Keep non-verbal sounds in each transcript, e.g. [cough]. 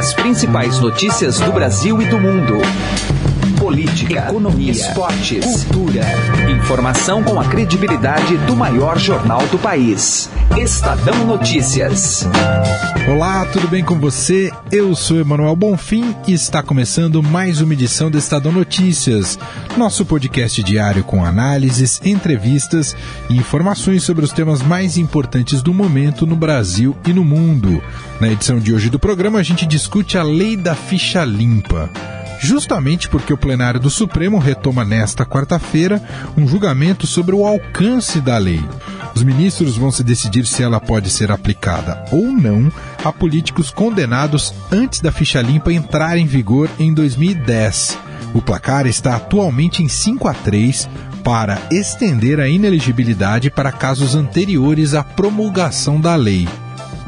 As principais notícias do Brasil e do mundo. Política, economia, esportes, cultura. Informação com a credibilidade do maior jornal do país. Estadão Notícias. Olá, tudo bem com você? Eu sou Emanuel Bonfim e está começando mais uma edição do Estadão Notícias, nosso podcast diário com análises, entrevistas e informações sobre os temas mais importantes do momento no Brasil e no mundo. Na edição de hoje do programa, a gente discute a lei da ficha limpa justamente porque o plenário do Supremo retoma nesta quarta-feira um julgamento sobre o alcance da lei. Os ministros vão se decidir se ela pode ser aplicada ou não a políticos condenados antes da ficha limpa entrar em vigor em 2010. O placar está atualmente em 5 a 3 para estender a ineligibilidade para casos anteriores à promulgação da lei.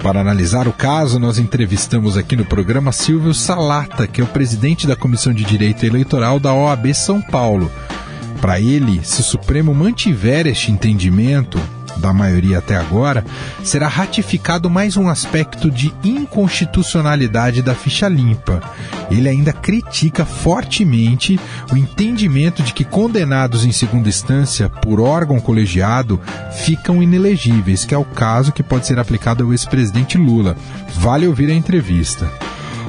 Para analisar o caso, nós entrevistamos aqui no programa Silvio Salata, que é o presidente da Comissão de Direito Eleitoral da OAB São Paulo. Para ele, se o Supremo mantiver este entendimento, da maioria até agora, será ratificado mais um aspecto de inconstitucionalidade da ficha limpa. Ele ainda critica fortemente o entendimento de que condenados em segunda instância por órgão colegiado ficam inelegíveis, que é o caso que pode ser aplicado ao ex-presidente Lula. Vale ouvir a entrevista.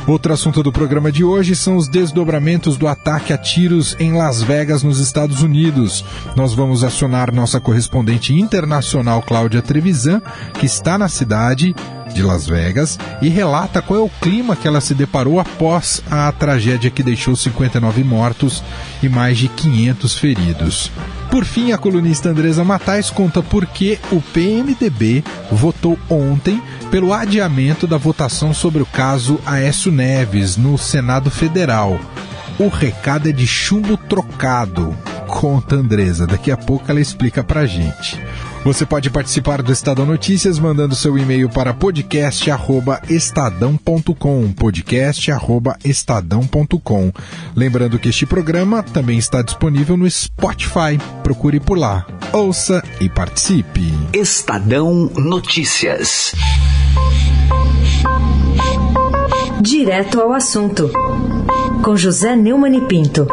Outro assunto do programa de hoje são os desdobramentos do ataque a tiros em Las Vegas, nos Estados Unidos. Nós vamos acionar nossa correspondente internacional Cláudia Trevisan, que está na cidade de Las Vegas e relata qual é o clima que ela se deparou após a tragédia que deixou 59 mortos e mais de 500 feridos. Por fim, a colunista Andresa Matais conta por que o PMDB votou ontem pelo adiamento da votação sobre o caso Aécio Neves no Senado Federal. O recado é de chumbo trocado, conta Andresa. Daqui a pouco ela explica pra gente. Você pode participar do Estadão Notícias mandando seu e-mail para podcast@estadão.com, podcast@estadão.com. Lembrando que este programa também está disponível no Spotify. Procure por lá. Ouça e participe. Estadão Notícias. Direto ao assunto. Com José Neumann e Pinto.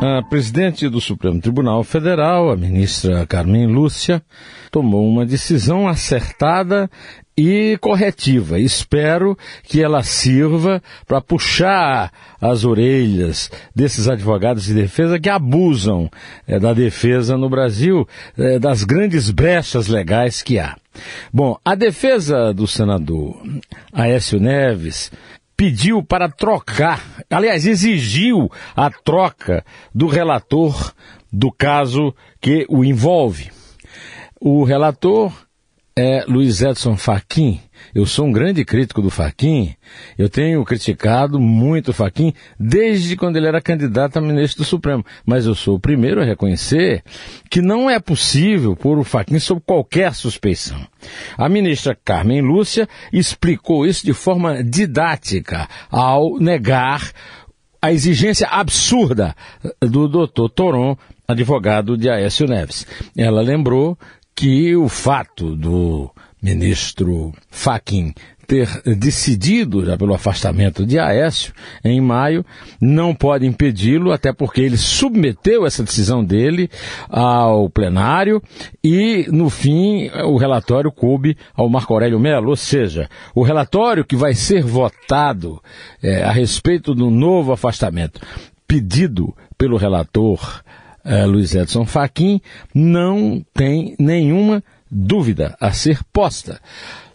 A presidente do Supremo Tribunal Federal, a ministra Carmen Lúcia, tomou uma decisão acertada e corretiva. Espero que ela sirva para puxar as orelhas desses advogados de defesa que abusam é, da defesa no Brasil, é, das grandes brechas legais que há. Bom, a defesa do senador Aécio Neves pediu para trocar, aliás, exigiu a troca do relator do caso que o envolve. O relator é Luiz Edson Fachin. Eu sou um grande crítico do Fachin. Eu tenho criticado muito o Fachin desde quando ele era candidato a ministro do Supremo. Mas eu sou o primeiro a reconhecer que não é possível pôr o Fachin sob qualquer suspeição. A ministra Carmen Lúcia explicou isso de forma didática ao negar a exigência absurda do doutor Toron, advogado de Aécio Neves. Ela lembrou que o fato do ministro Fachin ter decidido já pelo afastamento de Aécio em maio, não pode impedi-lo, até porque ele submeteu essa decisão dele ao plenário e, no fim, o relatório coube ao Marco Aurélio Melo, ou seja, o relatório que vai ser votado é, a respeito do novo afastamento pedido pelo relator é, Luiz Edson Fachin, não tem nenhuma dúvida a ser posta.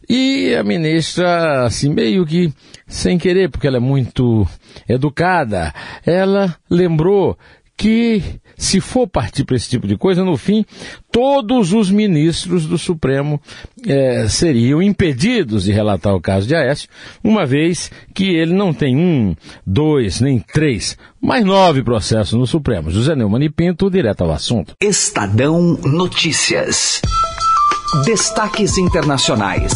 E a ministra, assim, meio que sem querer, porque ela é muito educada, ela lembrou que se for partir para esse tipo de coisa, no fim, todos os ministros do Supremo é, seriam impedidos de relatar o caso de Aécio, uma vez que ele não tem um, dois, nem três, mas nove processos no Supremo. José Neumann e Pinto, direto ao assunto. Estadão Notícias. Destaques internacionais.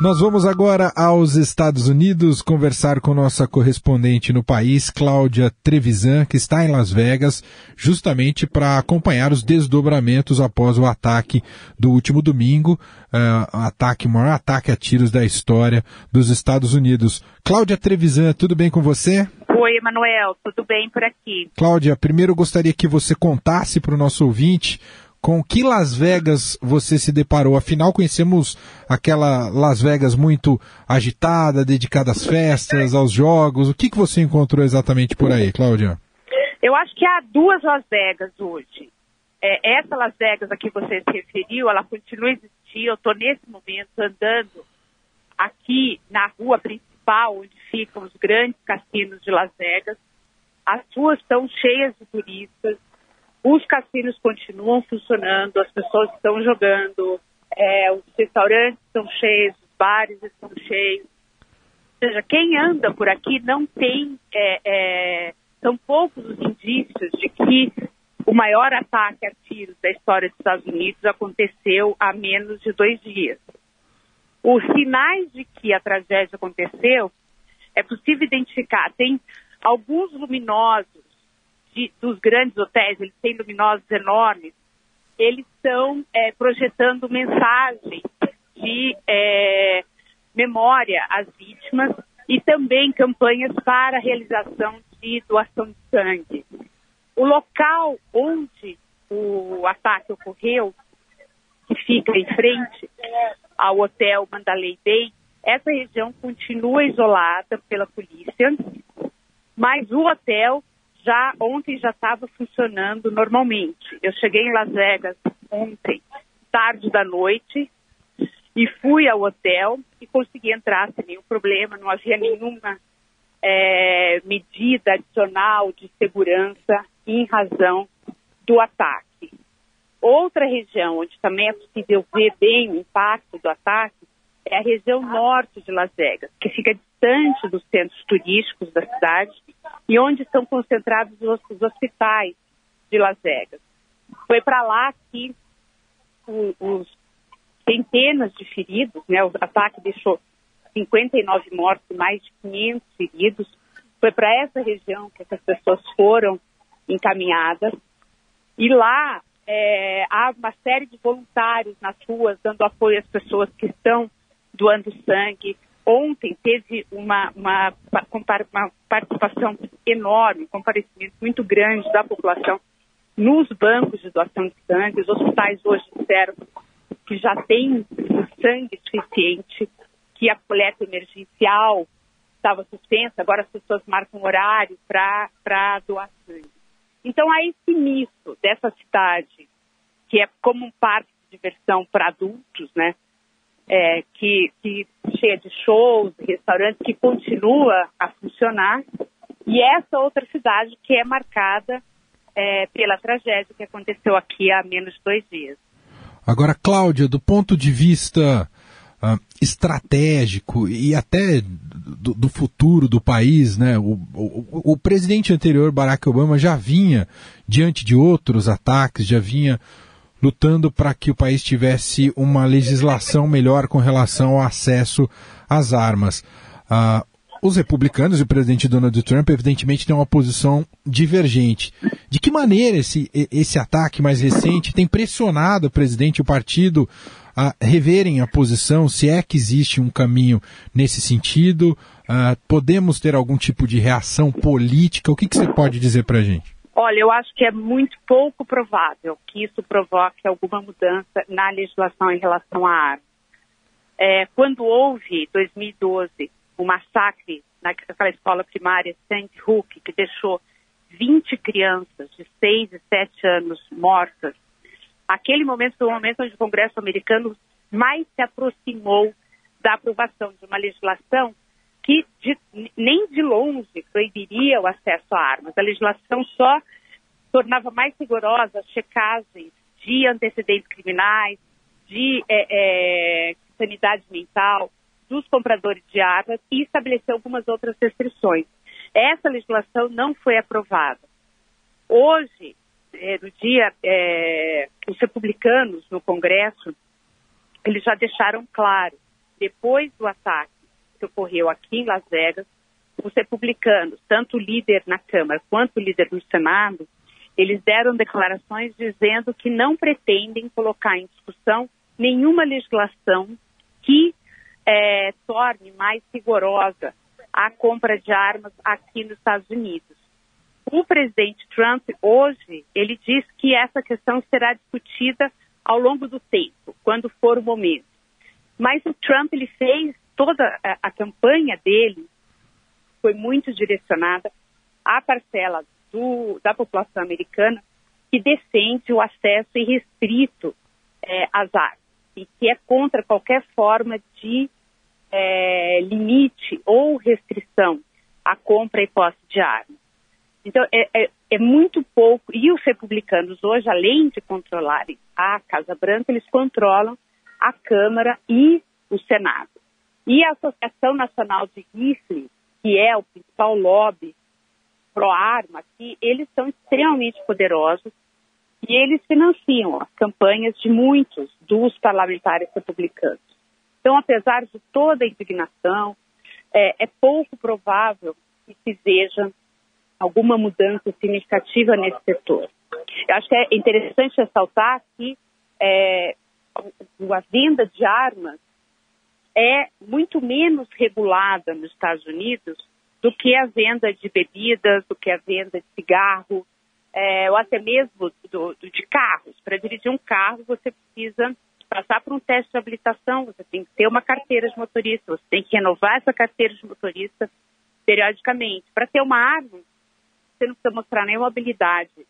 Nós vamos agora aos Estados Unidos conversar com nossa correspondente no país, Cláudia Trevisan, que está em Las Vegas, justamente para acompanhar os desdobramentos após o ataque do último domingo, uh, ataque, o maior ataque a tiros da história dos Estados Unidos. Cláudia Trevisan, tudo bem com você? Oi, Emanuel, tudo bem por aqui? Cláudia, primeiro eu gostaria que você contasse para o nosso ouvinte com que Las Vegas você se deparou? Afinal, conhecemos aquela Las Vegas muito agitada, dedicada às festas, aos jogos. O que, que você encontrou exatamente por aí, Cláudia? Eu acho que há duas Las Vegas hoje. É, essa Las Vegas a que você se referiu, ela continua a existir. Eu estou nesse momento andando aqui na rua principal, onde ficam os grandes cassinos de Las Vegas. As ruas estão cheias de turistas os cassinos continuam funcionando, as pessoas estão jogando, é, os restaurantes estão cheios, os bares estão cheios. Ou seja, quem anda por aqui não tem, é, é, são poucos os indícios de que o maior ataque a tiros da história dos Estados Unidos aconteceu há menos de dois dias. Os sinais de que a tragédia aconteceu é possível identificar. Tem alguns luminosos de, dos grandes hotéis, eles têm luminosos enormes, eles estão é, projetando mensagens de é, memória às vítimas e também campanhas para a realização de doação de sangue. O local onde o ataque ocorreu, que fica em frente ao hotel Mandalay Bay, essa região continua isolada pela polícia, mas o hotel já ontem já estava funcionando normalmente. Eu cheguei em Las Vegas ontem, tarde da noite, e fui ao hotel e consegui entrar sem nenhum problema, não havia nenhuma é, medida adicional de segurança em razão do ataque. Outra região onde também é possível ver bem o impacto do ataque é a região norte de Las Vegas, que fica distante dos centros turísticos da cidade e onde estão concentrados os, os hospitais de Las Vegas. Foi para lá que os centenas de feridos, né, o ataque deixou 59 mortos e mais de 500 feridos. Foi para essa região que essas pessoas foram encaminhadas. E lá é, há uma série de voluntários nas ruas dando apoio às pessoas que estão doando sangue. Ontem teve uma, uma, uma participação enorme, um comparecimento muito grande da população nos bancos de doação de sangue. Os hospitais hoje disseram que já tem sangue suficiente, que a coleta emergencial estava suspensa, agora as pessoas marcam horário para doar sangue. Então, há esse misto dessa cidade, que é como um parque de diversão para adultos, né? É, que, que cheia de shows, restaurantes, que continua a funcionar, e essa outra cidade que é marcada é, pela tragédia que aconteceu aqui há menos de dois dias. Agora, Cláudia, do ponto de vista uh, estratégico e até do, do, futuro do país, né? O, o, o, presidente anterior, Barack Obama, já vinha diante de outros ataques, já vinha lutando para que o país tivesse uma legislação melhor com relação ao acesso às armas. Uh, os republicanos e o presidente Donald Trump, evidentemente, têm uma posição divergente. De que maneira esse, esse ataque mais recente tem pressionado o presidente e o partido a reverem a posição, se é que existe um caminho nesse sentido? Uh, podemos ter algum tipo de reação política? O que, que você pode dizer para a gente? Olha, eu acho que é muito pouco provável que isso provoque alguma mudança na legislação em relação à arma. É, quando houve, 2012, o massacre naquela escola primária St. Hook, que deixou 20 crianças de 6 e 7 anos mortas, aquele momento foi o momento onde o Congresso americano mais se aproximou da aprovação de uma legislação que de, nem de longe proibiria o acesso a armas. A legislação só tornava mais rigorosa as checagens de antecedentes criminais, de é, é, sanidade mental dos compradores de armas e estabeleceu algumas outras restrições. Essa legislação não foi aprovada. Hoje, é, no dia, é, os republicanos no Congresso, eles já deixaram claro depois do ataque que ocorreu aqui em Las Vegas, os republicanos, tanto o líder na Câmara quanto o líder no Senado, eles deram declarações dizendo que não pretendem colocar em discussão nenhuma legislação que é, torne mais rigorosa a compra de armas aqui nos Estados Unidos. O presidente Trump, hoje, ele diz que essa questão será discutida ao longo do tempo, quando for o momento. Mas o Trump, ele fez toda a, a campanha dele, foi muito direcionada à parcela do, da população americana que defende o acesso irrestrito é, às armas e que é contra qualquer forma de é, limite ou restrição à compra e posse de armas. Então, é, é, é, muito pouco. E os republicanos hoje, além de controlarem a Casa Branca, eles controlam a Câmara e o Senado. E a Associação Nacional de Rifle, que é o principal lobby pró-arma aqui, eles são extremamente poderosos e eles financiam as campanhas de muitos dos parlamentares republicanos. Então, apesar de toda a indignação, é, é pouco provável que se veja alguma mudança significativa nesse setor. Eu acho que é interessante ressaltar que é, a venda de armas é muito menos regulada nos Estados Unidos do que a venda de bebidas, do que a venda de cigarro, é, ou até mesmo do, do, de carros. Para dirigir um carro, você precisa passar por um teste de habilitação, você tem que ter uma carteira de motorista, você tem que renovar essa carteira de motorista periodicamente. Para ter uma arma, você não precisa mostrar nenhuma habilidade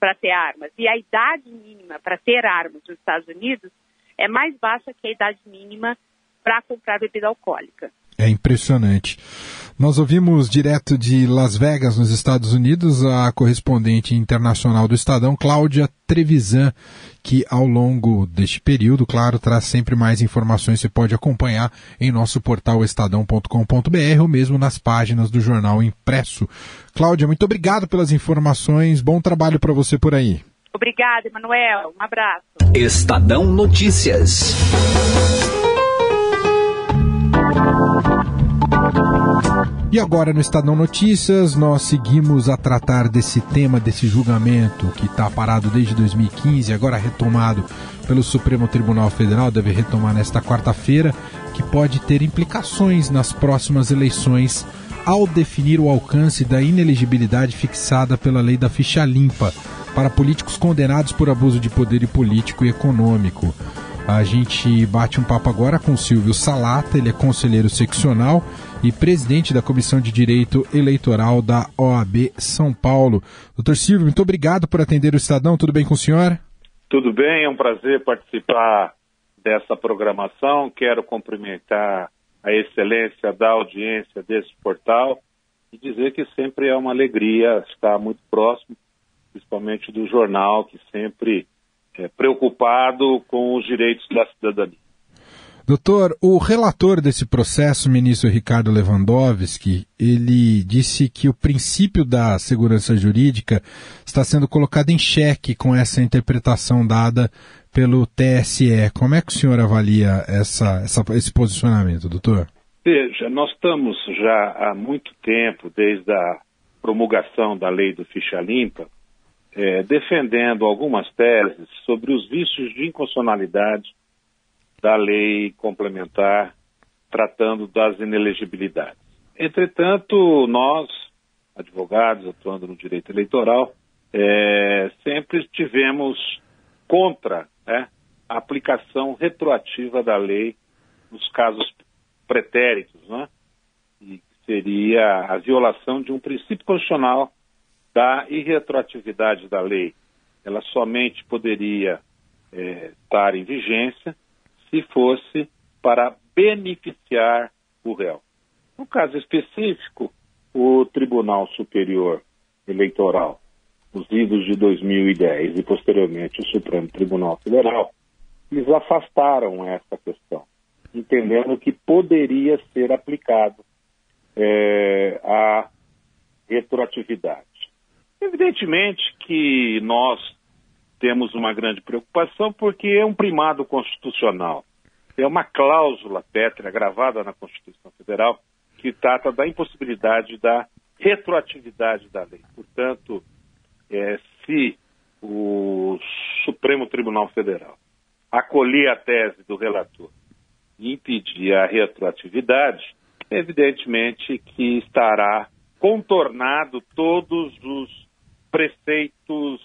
para ter armas. E a idade mínima para ter armas nos Estados Unidos é mais baixa que a idade mínima para comprar bebida alcoólica. É impressionante. Nós ouvimos direto de Las Vegas, nos Estados Unidos, a correspondente internacional do Estadão, Cláudia Trevisan, que ao longo deste período, claro, traz sempre mais informações. Você pode acompanhar em nosso portal estadão.com.br ou mesmo nas páginas do jornal impresso. Cláudia, muito obrigado pelas informações. Bom trabalho para você por aí. Obrigada, Emanuel. Um abraço. Estadão Notícias. E agora no Estadão Notícias, nós seguimos a tratar desse tema, desse julgamento que está parado desde 2015, agora retomado pelo Supremo Tribunal Federal, deve retomar nesta quarta-feira, que pode ter implicações nas próximas eleições ao definir o alcance da inelegibilidade fixada pela lei da ficha limpa para políticos condenados por abuso de poder político e econômico. A gente bate um papo agora com Silvio Salata, ele é conselheiro seccional e presidente da Comissão de Direito Eleitoral da OAB São Paulo. Doutor Silvio, muito obrigado por atender o Estadão. Tudo bem com o senhor? Tudo bem, é um prazer participar dessa programação. Quero cumprimentar a excelência da audiência desse portal e dizer que sempre é uma alegria estar muito próximo, principalmente do jornal, que sempre é preocupado com os direitos da cidadania. Doutor, o relator desse processo, o ministro Ricardo Lewandowski, ele disse que o princípio da segurança jurídica está sendo colocado em xeque com essa interpretação dada pelo TSE. Como é que o senhor avalia essa, essa, esse posicionamento, doutor? Veja, nós estamos já há muito tempo, desde a promulgação da lei do ficha limpa, é, defendendo algumas teses sobre os vícios de inconstitucionalidade da lei complementar tratando das inelegibilidades. Entretanto, nós, advogados atuando no direito eleitoral, é, sempre tivemos contra né, a aplicação retroativa da lei nos casos pretéritos, né, e seria a violação de um princípio constitucional da irretroatividade da lei. Ela somente poderia é, estar em vigência se fosse para beneficiar o réu. No caso específico, o Tribunal Superior Eleitoral, os idos de 2010 e posteriormente o Supremo Tribunal Federal, eles afastaram essa questão, entendendo que poderia ser aplicado é, a retroatividade. Evidentemente que nós temos uma grande preocupação porque é um primado constitucional. é uma cláusula pétrea gravada na Constituição Federal que trata da impossibilidade da retroatividade da lei. Portanto, é, se o Supremo Tribunal Federal acolher a tese do relator e impedir a retroatividade, evidentemente que estará contornado todos os preceitos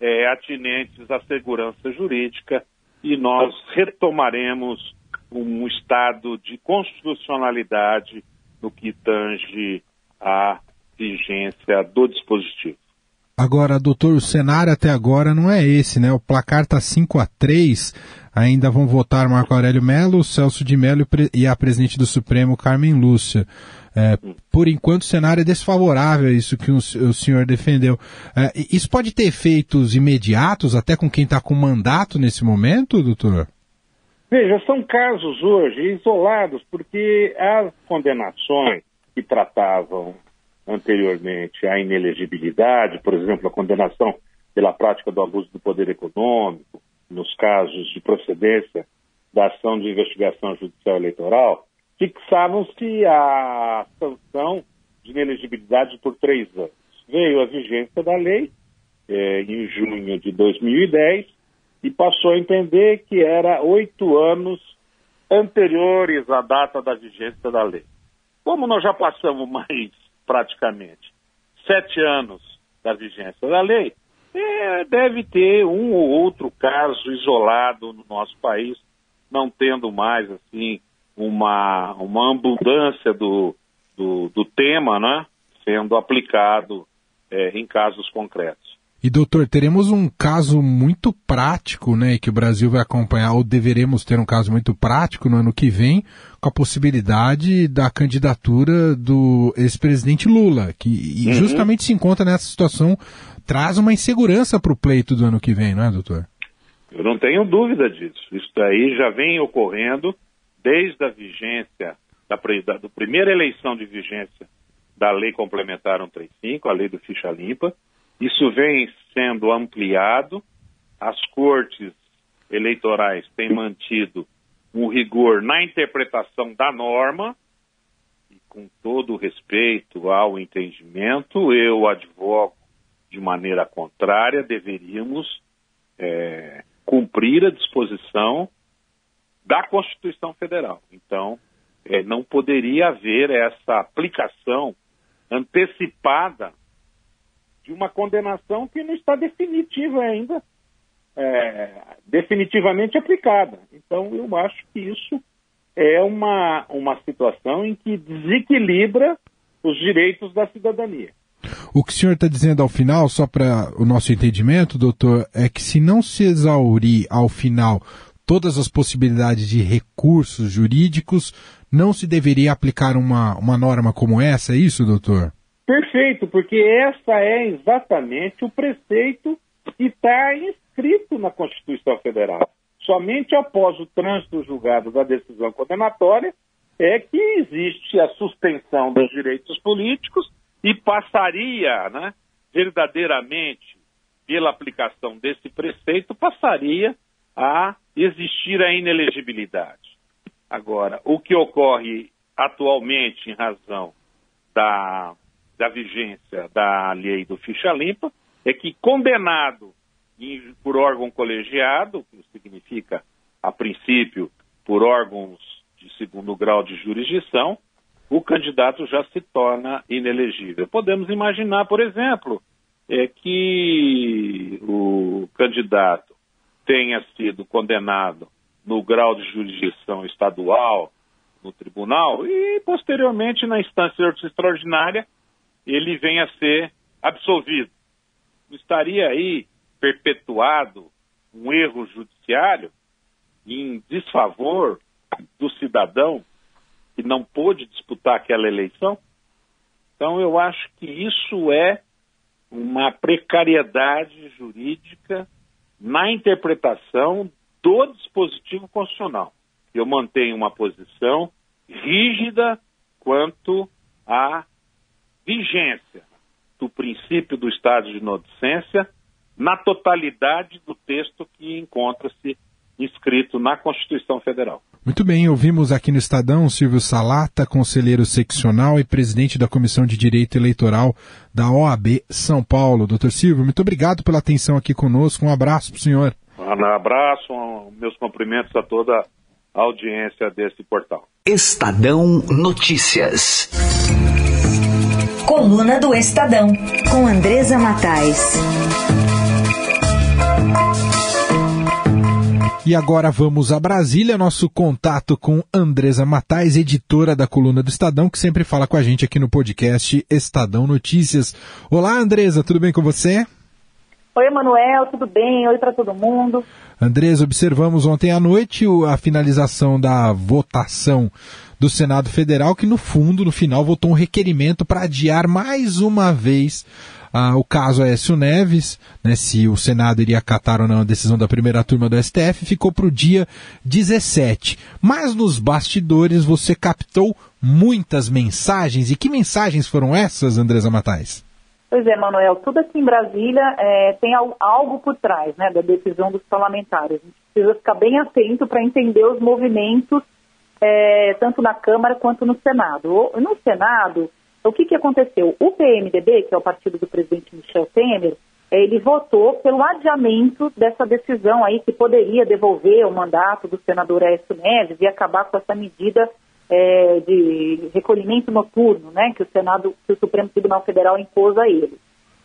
é, atinentes à segurança jurídica e nós retomaremos um estado de constitucionalidade no que tange à vigência do dispositivo. Agora, doutor, o cenário até agora não é esse, né? O placar está 5 a 3 ainda vão votar Marco Aurélio Melo, Celso de Mello e a presidente do Supremo, Carmen Lúcia. É, por enquanto, o cenário é desfavorável isso que o, o senhor defendeu. É, isso pode ter efeitos imediatos, até com quem está com mandato nesse momento, doutor? Veja, são casos hoje isolados, porque as condenações que tratavam anteriormente a inelegibilidade, por exemplo, a condenação pela prática do abuso do poder econômico, nos casos de procedência da ação de investigação judicial eleitoral, fixavam-se a sanção de inelegibilidade por três anos. Veio a vigência da lei é, em junho de 2010 e passou a entender que era oito anos anteriores à data da vigência da lei. Como nós já passamos [laughs] mais praticamente sete anos da vigência da lei, é, deve ter um ou outro caso isolado no nosso país, não tendo mais assim uma, uma abundância do, do, do tema né, sendo aplicado é, em casos concretos. E doutor, teremos um caso muito prático, né, que o Brasil vai acompanhar, ou deveremos ter um caso muito prático no ano que vem, com a possibilidade da candidatura do ex-presidente Lula, que uhum. justamente se encontra nessa situação, traz uma insegurança para o pleito do ano que vem, não é, doutor? Eu não tenho dúvida disso. Isso daí já vem ocorrendo desde a vigência da, da, primeira eleição de vigência da Lei Complementar 135, a Lei do Ficha Limpa. Isso vem sendo ampliado. As cortes eleitorais têm mantido um rigor na interpretação da norma, e com todo respeito ao entendimento, eu advogo de maneira contrária, deveríamos é, cumprir a disposição da Constituição Federal. Então, é, não poderia haver essa aplicação antecipada de uma condenação que não está definitiva ainda, é, definitivamente aplicada. Então, eu acho que isso é uma, uma situação em que desequilibra os direitos da cidadania. O que o senhor está dizendo ao final, só para o nosso entendimento, doutor, é que se não se exaurir ao final todas as possibilidades de recursos jurídicos, não se deveria aplicar uma, uma norma como essa, é isso, doutor? Perfeito, porque essa é exatamente o preceito que está inscrito na Constituição Federal. Somente após o trânsito julgado da decisão condenatória é que existe a suspensão dos direitos políticos e passaria, né, verdadeiramente, pela aplicação desse preceito, passaria a existir a inelegibilidade. Agora, o que ocorre atualmente em razão da, da vigência da lei do ficha limpa é que condenado por órgão colegiado, que significa, a princípio, por órgãos de segundo grau de jurisdição, o candidato já se torna inelegível. Podemos imaginar, por exemplo, é que o candidato tenha sido condenado no grau de jurisdição estadual no tribunal e, posteriormente, na instância extraordinária, ele venha a ser absolvido. Estaria aí perpetuado um erro judiciário em desfavor do cidadão que não pôde disputar aquela eleição? Então, eu acho que isso é uma precariedade jurídica na interpretação do dispositivo constitucional. Eu mantenho uma posição rígida quanto à vigência do princípio do estado de inodicência na totalidade do texto que encontra-se inscrito na Constituição Federal. Muito bem, ouvimos aqui no Estadão Silvio Salata, conselheiro seccional e presidente da Comissão de Direito Eleitoral da OAB São Paulo. Doutor Silvio, muito obrigado pela atenção aqui conosco. Um abraço para o senhor. Um abraço, um, meus cumprimentos a toda a audiência desse portal. Estadão Notícias. Coluna do Estadão, com Andresa Matais. E agora vamos a Brasília, nosso contato com Andresa Matais, editora da coluna do Estadão, que sempre fala com a gente aqui no podcast Estadão Notícias. Olá, Andresa, tudo bem com você? Oi, Emanuel, tudo bem? Oi para todo mundo. Andresa, observamos ontem à noite a finalização da votação do Senado Federal, que no fundo, no final, votou um requerimento para adiar mais uma vez ah, o caso Aécio Neves, né, se o Senado iria acatar ou não a decisão da primeira turma do STF, ficou para o dia 17. Mas nos bastidores você captou muitas mensagens. E que mensagens foram essas, Andresa Matais? Pois é, Manuel, tudo aqui em Brasília é, tem algo por trás né, da decisão dos parlamentares. A gente precisa ficar bem atento para entender os movimentos, é, tanto na Câmara quanto no Senado. No Senado, o que, que aconteceu? O PMDB, que é o partido do presidente Michel Temer, ele votou pelo adiamento dessa decisão aí que poderia devolver o mandato do senador Aécio Neves e acabar com essa medida é, de recolhimento noturno, né, que o Senado, que o Supremo Tribunal Federal impôs a ele.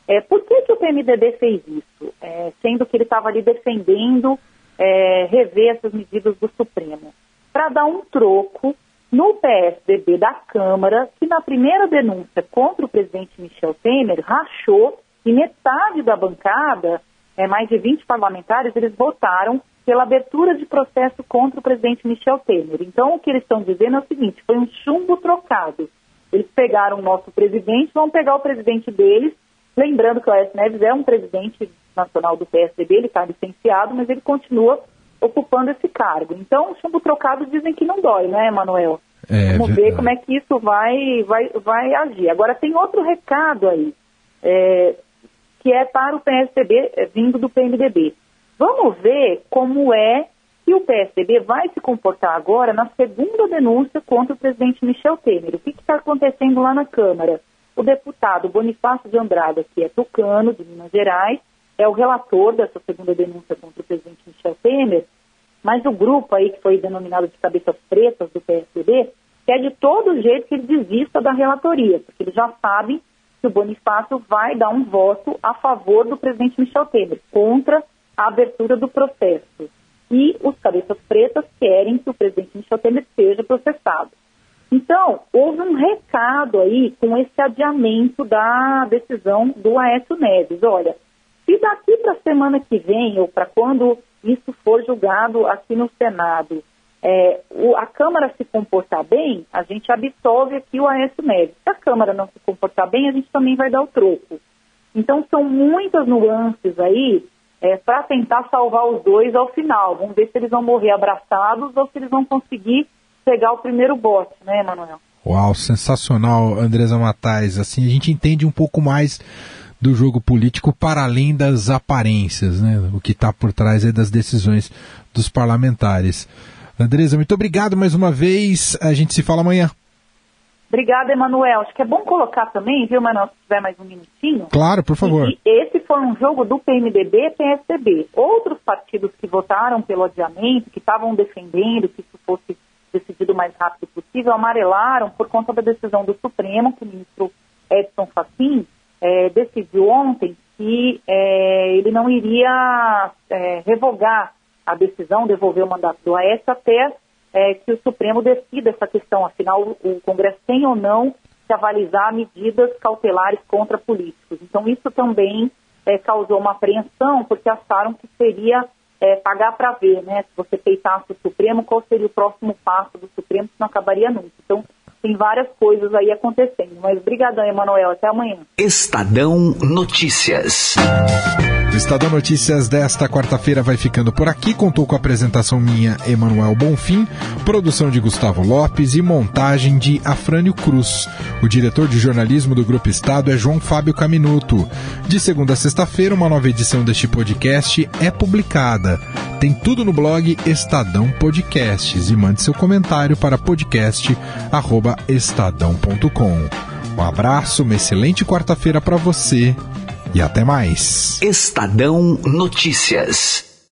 É, por que, que o PMDB fez isso? É, sendo que ele estava ali defendendo é, rever essas medidas do Supremo. Para dar um troco no PSDB da Câmara, que na primeira denúncia contra o presidente Michel Temer rachou e metade da bancada, é, mais de 20 parlamentares, eles votaram pela abertura de processo contra o presidente Michel Temer. Então, o que eles estão dizendo é o seguinte: foi um chumbo trocado. Eles pegaram o nosso presidente, vão pegar o presidente deles. Lembrando que o Aécio Neves é um presidente nacional do PSDB, ele está licenciado, mas ele continua ocupando esse cargo. Então, o chumbo trocado dizem que não dói, né, Emanuel? É, Vamos ver como é que isso vai, vai, vai agir. Agora, tem outro recado aí, é, que é para o PSDB, é, vindo do PMDB. Vamos ver como é que o PSDB vai se comportar agora na segunda denúncia contra o presidente Michel Temer. O que está acontecendo lá na Câmara? O deputado Bonifácio de Andrada, que é tucano, de Minas Gerais, é o relator dessa segunda denúncia contra o presidente Michel Temer, mas o grupo aí que foi denominado de cabeças pretas do PSDB quer de todo jeito que ele desista da relatoria, porque eles já sabem que o Bonifácio vai dar um voto a favor do presidente Michel Temer, contra a abertura do processo. E os cabeças pretas querem que o presidente Michel Temer seja processado. Então, houve um recado aí com esse adiamento da decisão do Aécio Neves. Olha, se daqui para a semana que vem, ou para quando isso for julgado aqui no Senado, é, o, a Câmara se comportar bem, a gente absolve aqui o Aécio. Se a Câmara não se comportar bem, a gente também vai dar o troco. Então, são muitas nuances aí é, para tentar salvar os dois ao final. Vamos ver se eles vão morrer abraçados ou se eles vão conseguir pegar o primeiro bote, né, Emanuel? Uau, sensacional, Andresa Matais. Assim, a gente entende um pouco mais do jogo político para além das aparências, né? O que está por trás é das decisões dos parlamentares. Andresa, muito obrigado mais uma vez. A gente se fala amanhã. Obrigada, Emanuel. Acho que é bom colocar também, viu, Emanuel, se tiver mais um minutinho. Claro, por favor. E, esse foi um jogo do PMDB e PSDB. Outros partidos que votaram pelo adiamento, que estavam defendendo que isso fosse decidido o mais rápido possível, amarelaram por conta da decisão do Supremo, que o ministro Edson Fachin é, decidiu ontem que é, ele não iria é, revogar a decisão, devolver o mandato do AES até que o Supremo decida essa questão. Afinal, o Congresso tem ou não que avalizar medidas cautelares contra políticos. Então, isso também é, causou uma apreensão, porque acharam que seria é, pagar para ver, né? Se você peitasse o Supremo, qual seria o próximo passo do Supremo, se não acabaria nunca. Então, tem várias coisas aí acontecendo. Mas brigadão, Emanuel. Até amanhã. Estadão Notícias. Estadão Notícias desta quarta-feira vai ficando por aqui. Contou com a apresentação minha, Emanuel Bonfim, produção de Gustavo Lopes e montagem de Afrânio Cruz. O diretor de jornalismo do Grupo Estado é João Fábio Caminuto. De segunda a sexta-feira, uma nova edição deste podcast é publicada. Tem tudo no blog Estadão Podcasts e mande seu comentário para podcast@estadão.com. Um abraço, uma excelente quarta-feira para você e até mais. Estadão Notícias.